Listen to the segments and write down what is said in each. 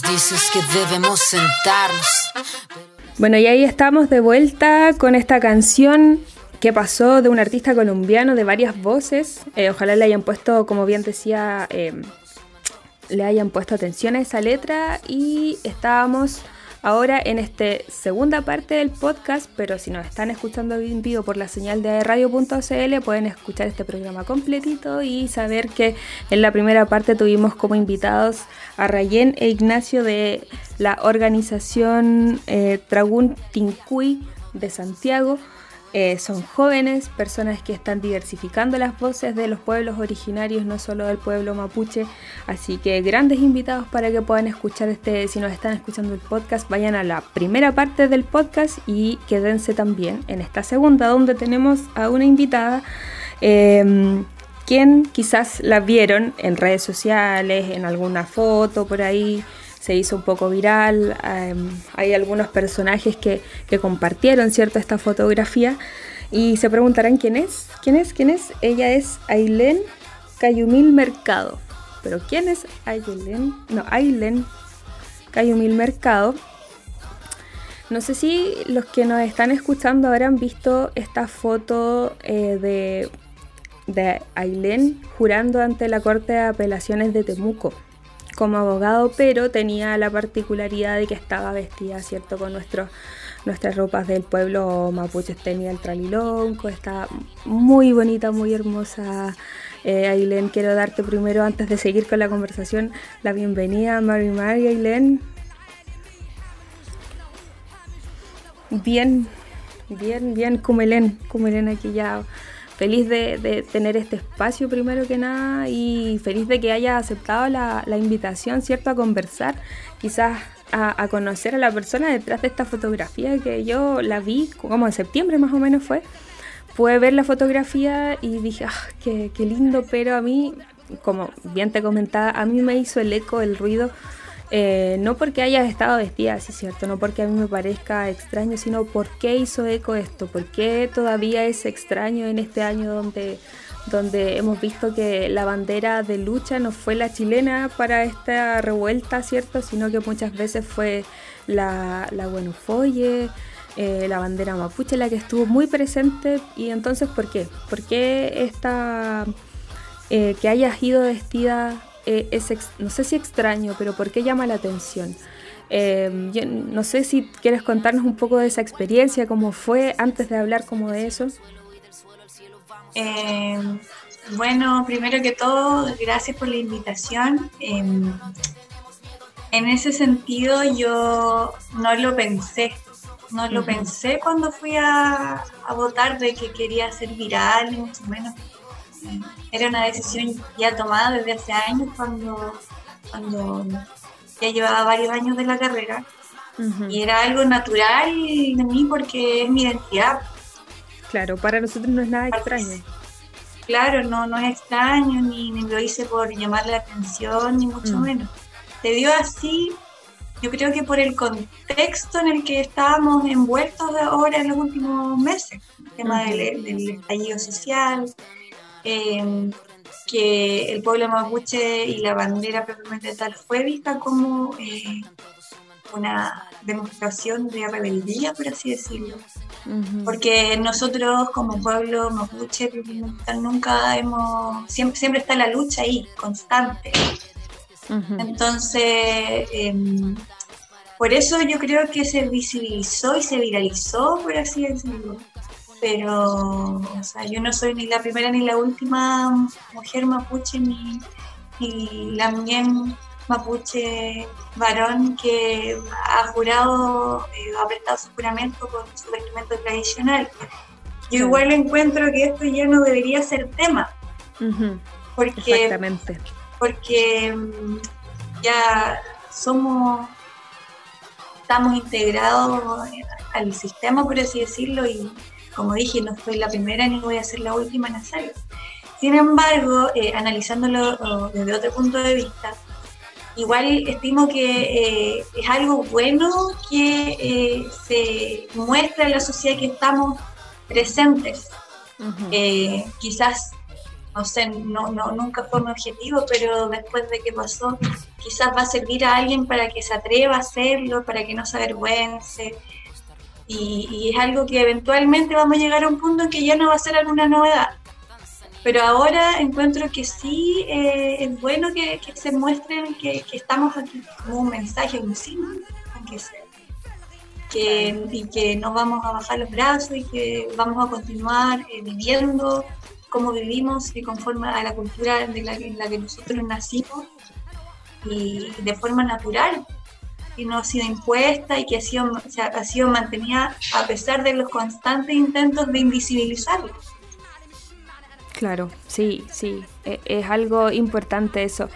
dices que debemos sentarnos. Bueno, y ahí estamos de vuelta con esta canción que pasó de un artista colombiano de varias voces. Eh, ojalá le hayan puesto, como bien decía, eh, le hayan puesto atención a esa letra y estábamos ahora en esta segunda parte del podcast, pero si nos están escuchando en vivo por la señal de radio.cl pueden escuchar este programa completito y saber que en la primera parte tuvimos como invitados a Rayén e Ignacio de la organización eh, Tragún Tincuy de Santiago eh, son jóvenes, personas que están diversificando las voces de los pueblos originarios, no solo del pueblo mapuche. Así que grandes invitados para que puedan escuchar este, si nos están escuchando el podcast, vayan a la primera parte del podcast y quédense también en esta segunda, donde tenemos a una invitada. Em, quien quizás la vieron en redes sociales, en alguna foto por ahí, se hizo un poco viral. Em, hay algunos personajes que, compartieron cierto esta fotografía y se preguntarán quién es. ¿Quién es? ¿Quién es? Ella es Ailén Cayumil Mercado. Pero ¿quién es Ailén? No, Ailén Cayumil Mercado. No sé si los que nos están escuchando habrán visto esta foto eh, de, de jurando ante la Corte de Apelaciones de Temuco como abogado, pero tenía la particularidad de que estaba vestida, ¿cierto?, con nuestros nuestras ropas del pueblo mapuche. Tenía el tralilonco, está muy bonita, muy hermosa. Eh, Ailén, quiero darte primero, antes de seguir con la conversación, la bienvenida a Mari Mari, Ailén. Bien, bien, bien, Cumelén, Cumelén aquí ya feliz de, tener este espacio primero que nada y feliz de que haya aceptado la, invitación, ¿cierto? A conversar, quizás a, conocer a la persona detrás de esta fotografía que yo la vi como en septiembre más o menos fue. Pude ver la fotografía y dije, ah, qué, qué lindo, pero a mí, como bien te comentaba, a mí me hizo el eco, el ruido eh, no porque hayas estado vestida así, ¿cierto? No porque a mí me parezca extraño, sino por qué hizo eco esto, por qué todavía es extraño en este año donde, donde hemos visto que la bandera de lucha no fue la chilena para esta revuelta, ¿cierto? Sino que muchas veces fue la, la Buenofoye, eh, la bandera mapuche la que estuvo muy presente. Y entonces, ¿por qué? ¿Por qué esta... Eh, que hayas ido vestida eh, es, no sé si extraño, pero ¿por qué llama la atención? Em, no sé si quieres contarnos un poco de esa experiencia, cómo fue antes de hablar como de eso. Em, bueno, primero que todo, gracias por la invitación. Em, en ese sentido yo no lo pensé, no lo pensé cuando fui a, a, votar de que quería ser viral, ni mucho menos era una decisión ya tomada desde hace años cuando, cuando ya llevaba varios años de la carrera y era algo natural de mí porque es mi identidad. Claro, para nosotros no es nada extraño. Claro, no, no es extraño, ni, ni lo hice por llamar la atención, ni mucho mm. menos. Se dio así, yo creo que por el contexto en el que estábamos envueltos ahora en los últimos meses, el tema del, del estallido social, Em, que el pueblo mapuche y la bandera propiamente tal fue vista como eh, una demostración de rebeldía, por así decirlo. Porque nosotros como pueblo mapuche nunca hemos, siempre, siempre está la lucha ahí, constante. Entonces, em, por eso yo creo que se visibilizó y se viralizó, por así decirlo pero o sea, yo no soy ni la primera ni la última mujer mapuche ni, la bien mapuche varón que ha jurado, eh, ha prestado su juramento con su vestimenta tradicional. Yo igual encuentro que esto ya no debería ser tema. porque, Exactamente. Porque mm, ya somos, estamos integrados al sistema, por así decirlo, y como dije, no fui la primera ni voy a ser la última en hacerlo. Sin embargo, eh, analizándolo desde otro punto de vista, igual estimo que eh, es algo bueno que eh, se muestra en la sociedad que estamos presentes. quizás no sé, no, no, nunca fue mi objetivo, pero después de que pasó, quizás va a servir a alguien para que se atreva a hacerlo, para que no se avergüence. Y, es algo que eventualmente vamos a llegar a un punto en que ya no va a ser alguna novedad. Pero ahora encuentro que sí eh, es bueno que, se muestren que, estamos aquí como un mensaje, un símbolo, aunque sea. Que, y que no vamos a bajar los brazos y que vamos a continuar eh, viviendo cómo vivimos y conforme a la cultura de la, en la que nosotros nacimos y de forma natural y no ha sido impuesta y que ha sido, ha sido mantenida a pesar de los constantes intentos de invisibilizarlo. Claro, sí, sí, e, es, algo importante eso.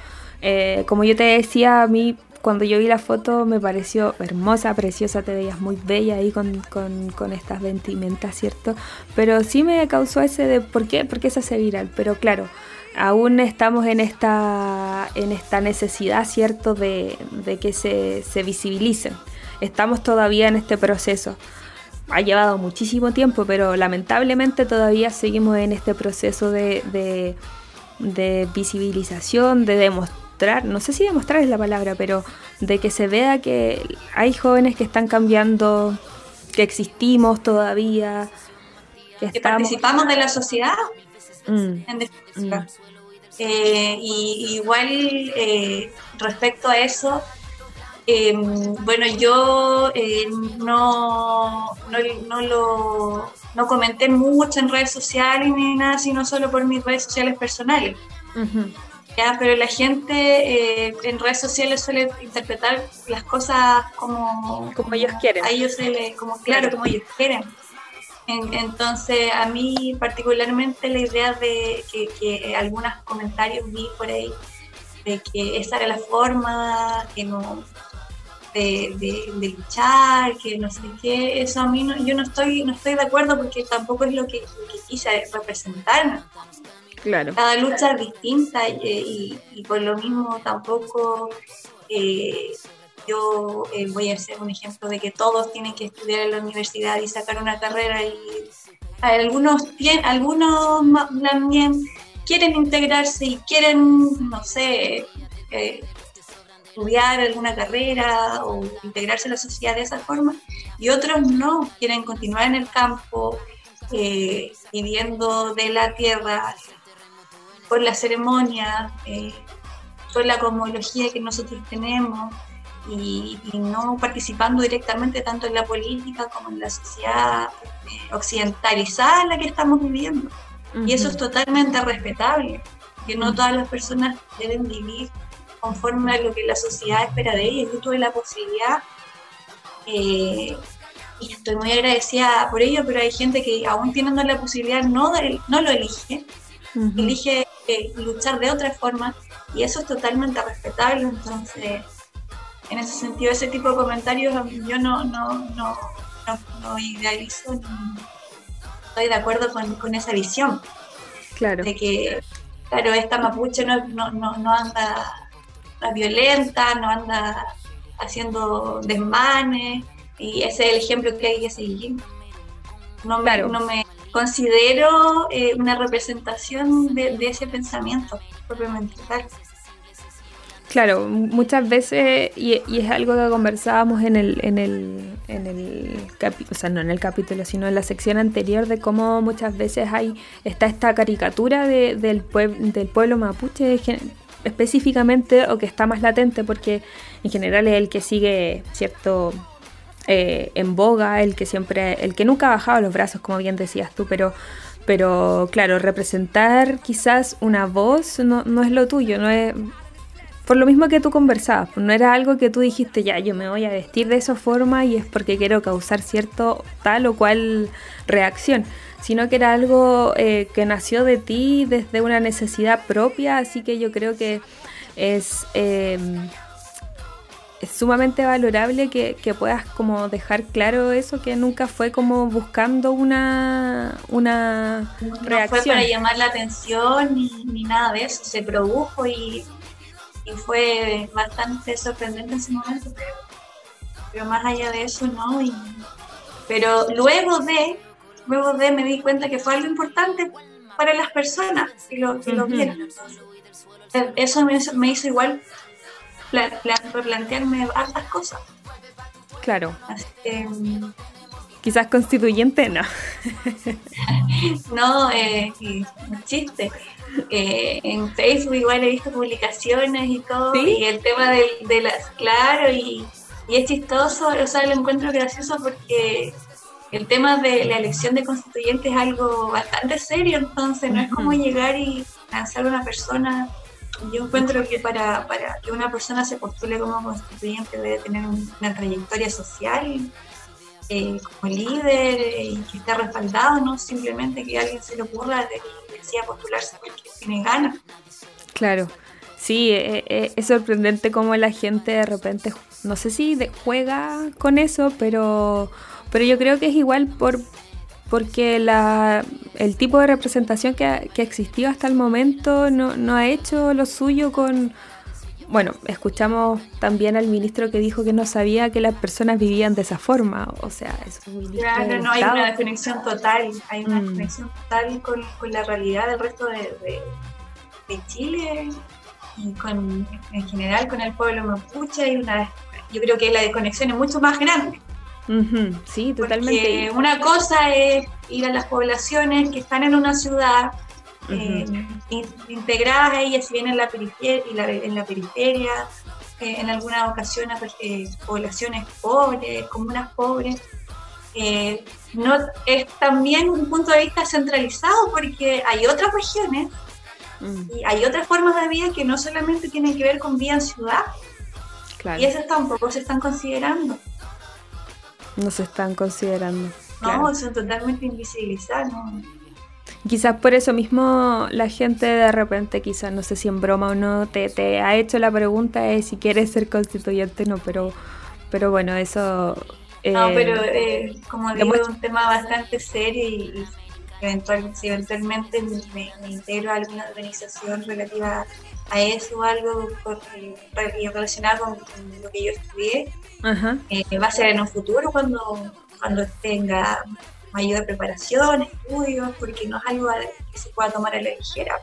Eh, como yo te decía, a mí cuando yo vi la foto me pareció hermosa, preciosa, te veías muy bella ahí con, estas ventimentas, ¿cierto? Pero sí me causó ese de por qué, por qué se hace viral. Pero claro, aún estamos en esta, en esta necesidad, ¿cierto?, de, que se, se, visibilicen. Estamos todavía en este proceso. Ha llevado muchísimo tiempo, pero lamentablemente todavía seguimos en este proceso de, de, de visibilización, de demostrar no sé si demostrar es la palabra, pero de que se vea que hay jóvenes que están cambiando, que existimos todavía, que, participamos de la sociedad. Mm, mm. Eh, y igual eh, respecto a eso, em, bueno, yo eh, no, no, lo no comenté mucho en redes sociales ni nada, sino solo por mis redes sociales personales pero la gente eh, en redes sociales suele interpretar las cosas como, como ellos quieren. A ellos se les, como claro, como ellos quieren. Entonces, a mí particularmente la idea de que, algunos comentarios vi por ahí, de que esa era la forma, que no, de, luchar, que no sé qué, eso a mí no, yo no estoy, no estoy de acuerdo porque tampoco es lo que, lo que quise representar. Cada lucha es distinta y, por lo mismo tampoco eh, yo eh, voy a ser un ejemplo de que todos tienen que estudiar en la universidad y sacar una carrera y algunos, algunos también quieren integrarse y quieren, no sé, eh, estudiar alguna carrera o integrarse a la sociedad de esa forma y otros no, quieren continuar en el campo, viviendo de la tierra, por la ceremonia, eh, por la cosmología que nosotros tenemos y, no participando directamente tanto en la política como en la sociedad eh, occidentalizada en la que estamos viviendo. Y eso es totalmente respetable, que no todas las personas deben vivir conforme a lo que la sociedad espera de ellas. Yo tuve la posibilidad eh, y estoy muy agradecida por ello, pero hay gente que aún teniendo la posibilidad no, no lo elige, elige luchar de otra forma y eso es totalmente respetable. Entonces, en ese sentido, ese tipo de comentarios yo no, no, no, no, idealizo ni estoy de acuerdo con, esa visión. Claro. De que, claro, esta mapuche no, no, no, anda violenta, no anda haciendo desmanes y ese es el ejemplo que hay que seguir. No me, no me considero eh, una representación de, ese pensamiento propiamente tal. Claro, muchas veces, y, es algo que conversábamos en el, en el, en el o sea, no en el capítulo, sino en la sección anterior, de cómo muchas veces hay, está esta caricatura del, del pueblo mapuche específicamente, o que está más latente, porque en general es el que sigue cierto eh, en boga, el que siempre, el que nunca ha bajado los brazos, como bien decías tú, pero, pero claro, representar quizás una voz no, no es lo tuyo, no es por lo mismo que tú conversabas, pues no era algo que tú dijiste, ya, yo me voy a vestir de esa forma y es porque quiero causar cierto tal o cual reacción, sino que era algo eh, que nació de ti desde una necesidad propia, así que yo creo que es... Eh, es sumamente valorable que, puedas como dejar claro eso, que nunca fue como buscando una, una reacción. No fue para llamar la atención ni, nada de eso, se produjo y, fue bastante sorprendente en ese momento, pero, más allá de eso no. pero luego de, luego de me di cuenta que fue algo importante para las personas que lo, que lo vieron. Eso me, me hizo igual replantearme hartas cosas. Claro. Quizás constituyente, no. no, eh, un chiste. Eh, en Facebook igual he visto publicaciones y todo, y el tema de, de las, claro, y, y, es chistoso, o sea, lo encuentro gracioso porque el tema de la elección de constituyente es algo bastante serio, entonces no es como llegar y lanzar a una persona yo encuentro que para, para que una persona se postule como constituyente debe tener una trayectoria social eh, como líder eh, y que esté respaldado, no simplemente que alguien se le ocurra de, decía postularse porque tiene ganas. Claro, sí, eh, es sorprendente cómo la gente de repente, no sé si juega con eso, pero, pero yo creo que es igual por, porque la, el tipo de representación que ha, que existido hasta el momento no, no, ha hecho lo suyo con... Bueno, escuchamos también al ministro que dijo que no sabía que las personas vivían de esa forma, o sea, es un Claro, no, hay una desconexión total, hay una mm. desconexión total con, con, la realidad del resto de, de, de, Chile y con, en general con el pueblo mapuche, y una, yo creo que la desconexión es mucho más grande. Sí, totalmente. Porque una cosa es ir a las poblaciones que están en una ciudad, eh, integradas a ellas, si bien en la periferia, en la periferia eh, en algunas ocasiones pues, eh, poblaciones pobres, comunas pobres. no es también un punto de vista centralizado porque hay otras regiones mm. y hay otras formas de vida que no solamente tienen que ver con vida en ciudad y esas tampoco se están considerando no se están considerando. No, son totalmente invisibilizados. Quizás por eso mismo la gente de repente, quizás no sé si en broma o no, te, te ha hecho la pregunta de si quieres ser constituyente no, pero, pero bueno, eso... no, pero eh, como digo, es un tema bastante serio y, si eventualmente me, integro a alguna organización relativa a eso o algo relacionado con, lo que yo estudié, eh, va a ser en un futuro cuando, cuando tenga mayor preparación, estudios, porque no es algo que se pueda tomar a la ligera.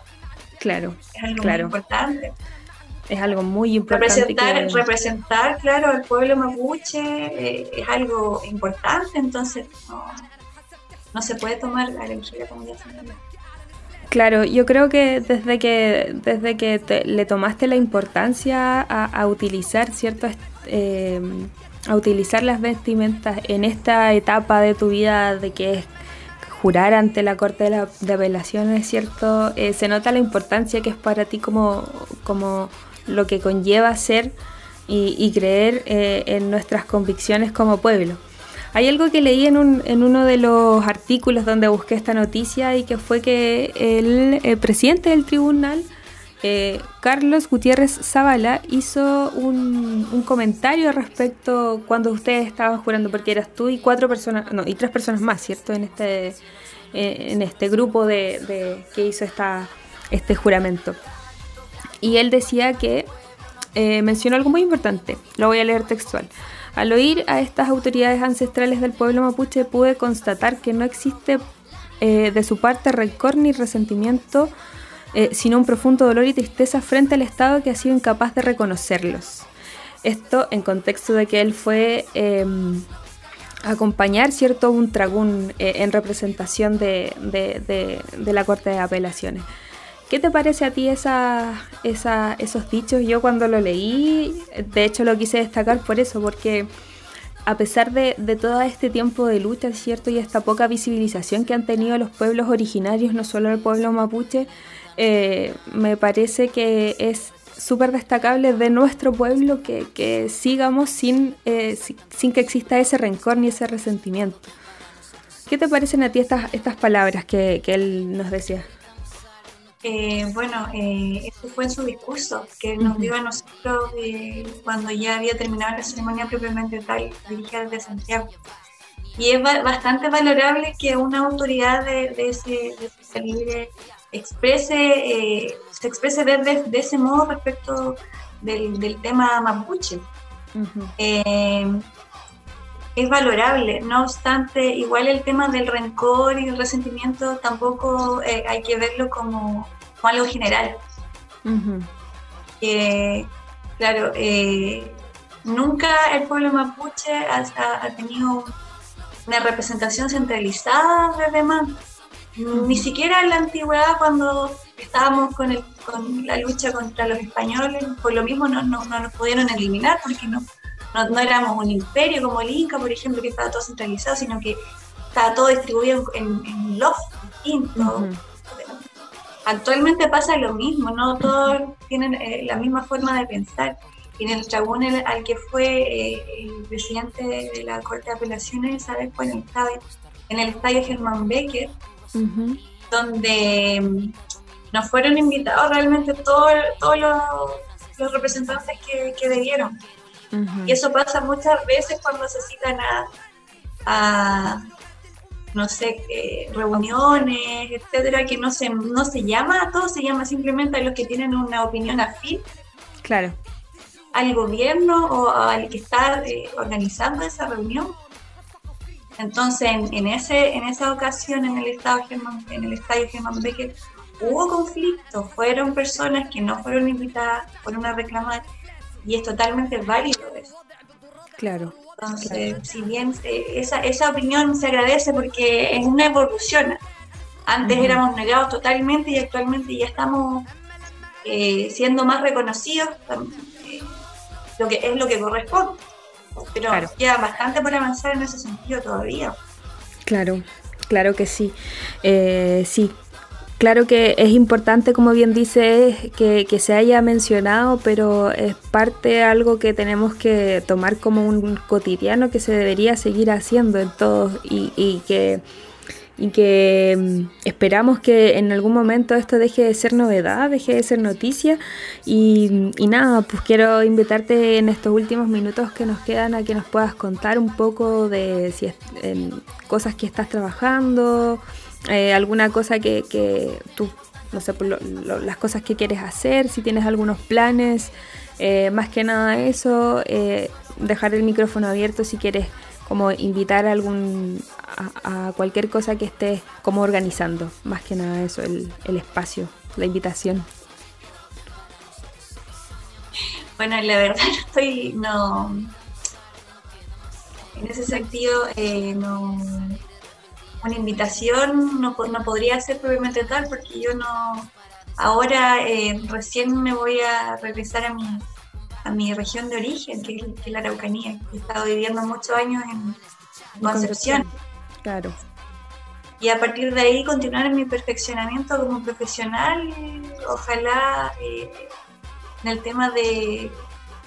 Claro, es algo muy importante. Es algo muy importante. Representar, representar claro, al pueblo mapuche eh, es algo importante, entonces no, no se puede tomar a la ligera como ya se Claro, yo creo que desde que, desde que le tomaste la importancia a, utilizar ciertos eh, a utilizar las vestimentas en esta etapa de tu vida de que es jurar ante la Corte de, la, de Apelaciones, ¿cierto? Eh, se nota la importancia que es para ti como, como lo que conlleva ser y, creer eh, en nuestras convicciones como pueblo. Hay algo que leí en, un, en uno de los artículos donde busqué esta noticia y que fue que el, presidente del tribunal, eh, Carlos Gutiérrez Zavala, hizo un, comentario respecto cuando ustedes estaban jurando, porque eras tú y cuatro personas, no, y tres personas más, ¿cierto? En este, eh, en este grupo de, que hizo esta, este juramento. Y él decía que eh, mencionó algo muy importante, lo voy a leer textual. Al oír a estas autoridades ancestrales del pueblo mapuche pude constatar que no existe eh, de su parte rencor ni resentimiento, eh, sino un profundo dolor y tristeza frente al Estado que ha sido incapaz de reconocerlos. Esto en contexto de que él fue em, acompañar cierto un tragún eh, en representación de, de la Corte de Apelaciones. ¿Qué te parece a ti esa, esos dichos? Yo cuando lo leí, de hecho lo quise destacar por eso, porque a pesar de, todo este tiempo de lucha, ¿cierto? Y esta poca visibilización que han tenido los pueblos originarios, no solo el pueblo mapuche, eh, me parece que es súper destacable de nuestro pueblo que, sigamos sin, eh, sin, que exista ese rencor ni ese resentimiento. ¿Qué te parecen a ti estas, estas palabras que, que él nos decía? Eh, bueno, eh, esto fue en su discurso que nos dio a nosotros eh, cuando ya había terminado la ceremonia propiamente tal, dirigida desde Santiago. Y es bastante valorable que una autoridad de, ese, calibre exprese, eh, se exprese de, de, ese modo respecto del, del tema mapuche. es valorable. No obstante, igual el tema del rencor y el resentimiento tampoco eh, hay que verlo como, algo general. claro, eh, nunca el pueblo mapuche ha, tenido una representación centralizada de demás. Ni siquiera en la antigüedad, cuando estábamos con, el, con la lucha contra los españoles, por lo mismo no, no, no nos pudieron eliminar porque no, no, éramos un imperio como el Inca, por ejemplo, que estaba todo centralizado, sino que estaba todo distribuido en, en distintos. Actualmente pasa lo mismo, no todos tienen eh, la misma forma de pensar. Y en el tribunal al que fue eh, el presidente de la Corte de Apelaciones, ¿sabes? Fue en el estadio, en el estadio Germán Becker, donde mm, nos fueron invitados realmente todos, todos los, representantes que, que debieron. Y eso pasa muchas veces cuando se citan a, no sé, reuniones, etcétera, que no se, no se llama a todos, se llama simplemente a los que tienen una opinión afín. Claro. Al gobierno o al que está eh, organizando esa reunión. Entonces, en, ese, en esa ocasión, en el, estado en el estadio Germán Becker, hubo conflicto, fueron personas que no fueron invitadas, fueron a reclamar y es totalmente válido eso. Claro. Entonces, si bien esa, esa opinión se agradece porque es una evolución. Antes éramos negados totalmente y actualmente ya estamos eh, siendo más reconocidos, eh, lo que es lo que corresponde. Pero queda bastante por avanzar en ese sentido todavía. Claro, claro que sí. Eh, sí, Claro que es importante, como bien dice, que, se haya mencionado, pero es parte algo que tenemos que tomar como un cotidiano que se debería seguir haciendo en todos y, que y que mm, esperamos que en algún momento esto deje de ser novedad, deje de ser noticia. Y, nada, pues quiero invitarte en estos últimos minutos que nos quedan a que nos puedas contar un poco de si cosas que estás trabajando, eh, alguna cosa que, que tú, no sé, las cosas que quieres hacer, si tienes algunos planes, eh, más que nada eso, eh, dejar el micrófono abierto si quieres como invitar a algún a, cualquier cosa que estés como organizando, más que nada eso, el, el espacio, la invitación. Bueno, la verdad estoy no en ese sentido no una invitación no, no podría ser propiamente tal porque yo no, ahora eh, recién me voy a regresar a mi, a mi región de origen, que es, la Araucanía, he estado viviendo muchos años en, Concepción. Claro. Y a partir de ahí continuar en mi perfeccionamiento como profesional, ojalá eh, en el tema de,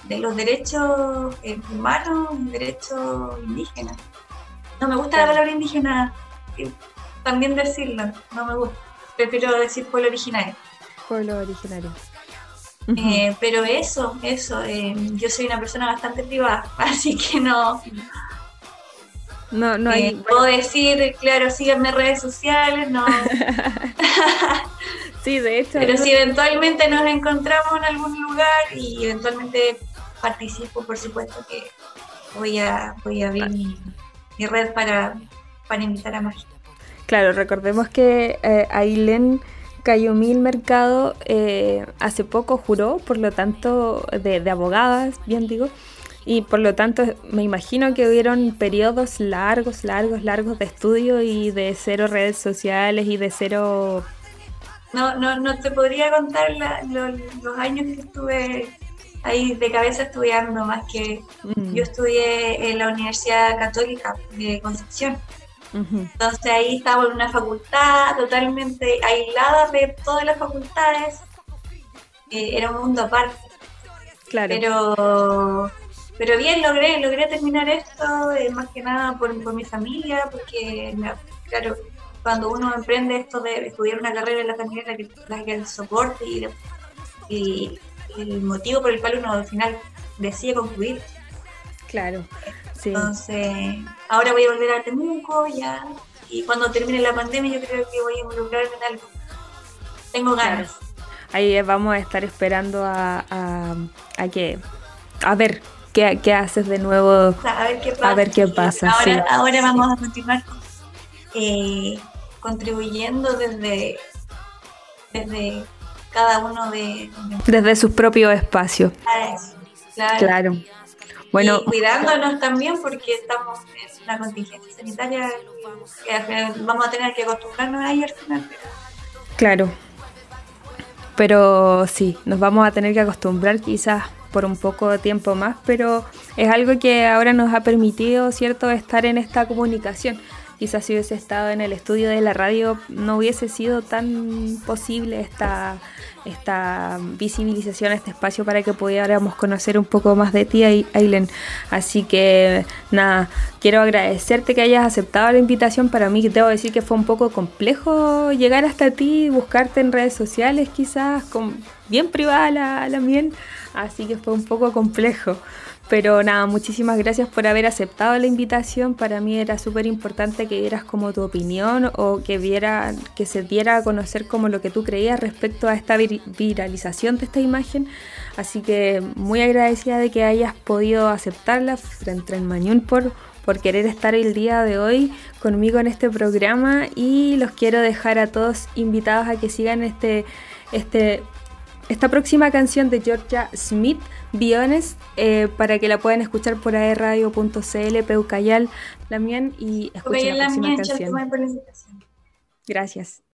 de los derechos eh, humanos, derechos indígenas. No me gusta la palabra indígena también decirlo, no me gusta. Prefiero decir pueblo originario. Pueblo originario. Eh, pero eso, eso, eh, yo soy una persona bastante privada, así que no. No, no hay. Eh, puedo decir, claro, síganme en redes sociales, no. sí, de hecho. Pero si eventualmente nos encontramos en algún lugar y eventualmente participo, por supuesto que voy a, voy a abrir mi, mi red para, para invitar a más. Claro, recordemos que eh, Ailén Cayomil Mercado eh, hace poco juró, por lo tanto, de, abogadas, bien digo, y por lo tanto me imagino que hubieron periodos largos, largos, largos de estudio y de cero redes sociales y de cero... No, no, no te podría contar los años que estuve ahí de cabeza estudiando, más que mm. yo estudié en la Universidad Católica de Concepción. Entonces ahí estaba en una facultad totalmente aislada de todas las facultades. Eh, era un mundo aparte. Claro. Pero, pero bien, logré, logré terminar esto, eh, más que nada por, mi familia, porque, claro, cuando uno emprende esto de estudiar una carrera, la familia la que, la que el soporte y, y, el motivo por el cual uno al final decide concluir. Claro. Entonces, ahora voy a volver a Temuco ya. Y cuando termine la pandemia, yo creo que voy a involucrarme en algo. Tengo ganas. Ahí vamos a estar esperando a, a, que. A ver qué, qué haces de nuevo. A ver qué pasa. A ver qué pasa, ahora, sí. ahora vamos a continuar eh, contribuyendo desde, desde cada uno de, de- Desde sus propios espacios. a eso, claro. Claro. Bueno, y cuidándonos también porque estamos en una contingencia sanitaria que final vamos a tener que acostumbrarnos a ella al final. claro. Pero sí, nos vamos a tener que acostumbrar quizás por un poco de tiempo más, pero es algo que ahora nos ha permitido, ¿cierto?, estar en esta comunicación. Quizás si hubiese estado en el estudio de la radio no hubiese sido tan posible esta, esta visibilización, este espacio para que pudiéramos conocer un poco más de ti, Ai- Ailen. Así que nada, quiero agradecerte que hayas aceptado la invitación. Para mí, debo decir que fue un poco complejo llegar hasta ti, buscarte en redes sociales, quizás, con, bien privada la, la miel. Así que fue un poco complejo. Pero nada, muchísimas gracias por haber aceptado la invitación. Para mí era súper importante que dieras como tu opinión o que viera, que se diera a conocer como lo que tú creías respecto a esta vir- viralización de esta imagen. Así que muy agradecida de que hayas podido aceptarla frente en Mañún por, por querer estar el día de hoy conmigo en este programa y los quiero dejar a todos invitados a que sigan este, este esta próxima canción de Georgia Smith, Be Honest, eh, para que la puedan escuchar por aerradio.cl, Peucayal, Lamien, y escuchen la próxima canción. Gracias.